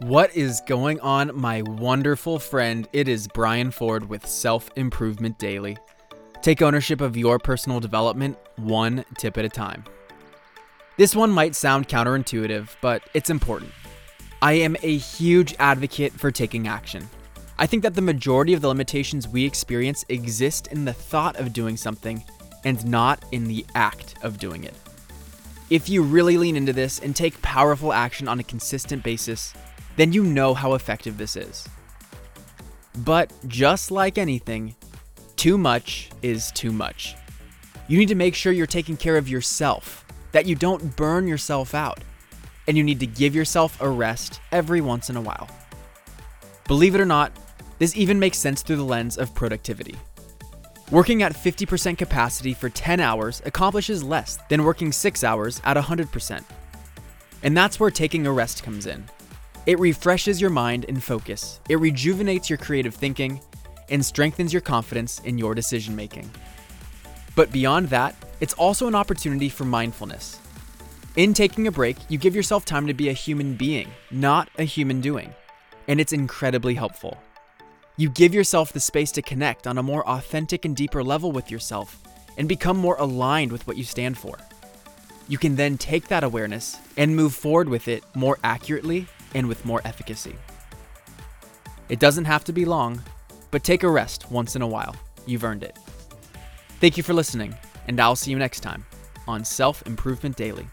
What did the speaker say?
What is going on, my wonderful friend? It is Brian Ford with Self Improvement Daily. Take ownership of your personal development one tip at a time. This one might sound counterintuitive, but it's important. I am a huge advocate for taking action. I think that the majority of the limitations we experience exist in the thought of doing something and not in the act of doing it. If you really lean into this and take powerful action on a consistent basis, then you know how effective this is. But just like anything, too much is too much. You need to make sure you're taking care of yourself, that you don't burn yourself out, and you need to give yourself a rest every once in a while. Believe it or not, this even makes sense through the lens of productivity. Working at 50% capacity for 10 hours accomplishes less than working 6 hours at 100%. And that's where taking a rest comes in. It refreshes your mind and focus, it rejuvenates your creative thinking, and strengthens your confidence in your decision making. But beyond that, it's also an opportunity for mindfulness. In taking a break, you give yourself time to be a human being, not a human doing, and it's incredibly helpful. You give yourself the space to connect on a more authentic and deeper level with yourself and become more aligned with what you stand for. You can then take that awareness and move forward with it more accurately and with more efficacy. It doesn't have to be long, but take a rest once in a while. You've earned it. Thank you for listening, and I'll see you next time on Self Improvement Daily.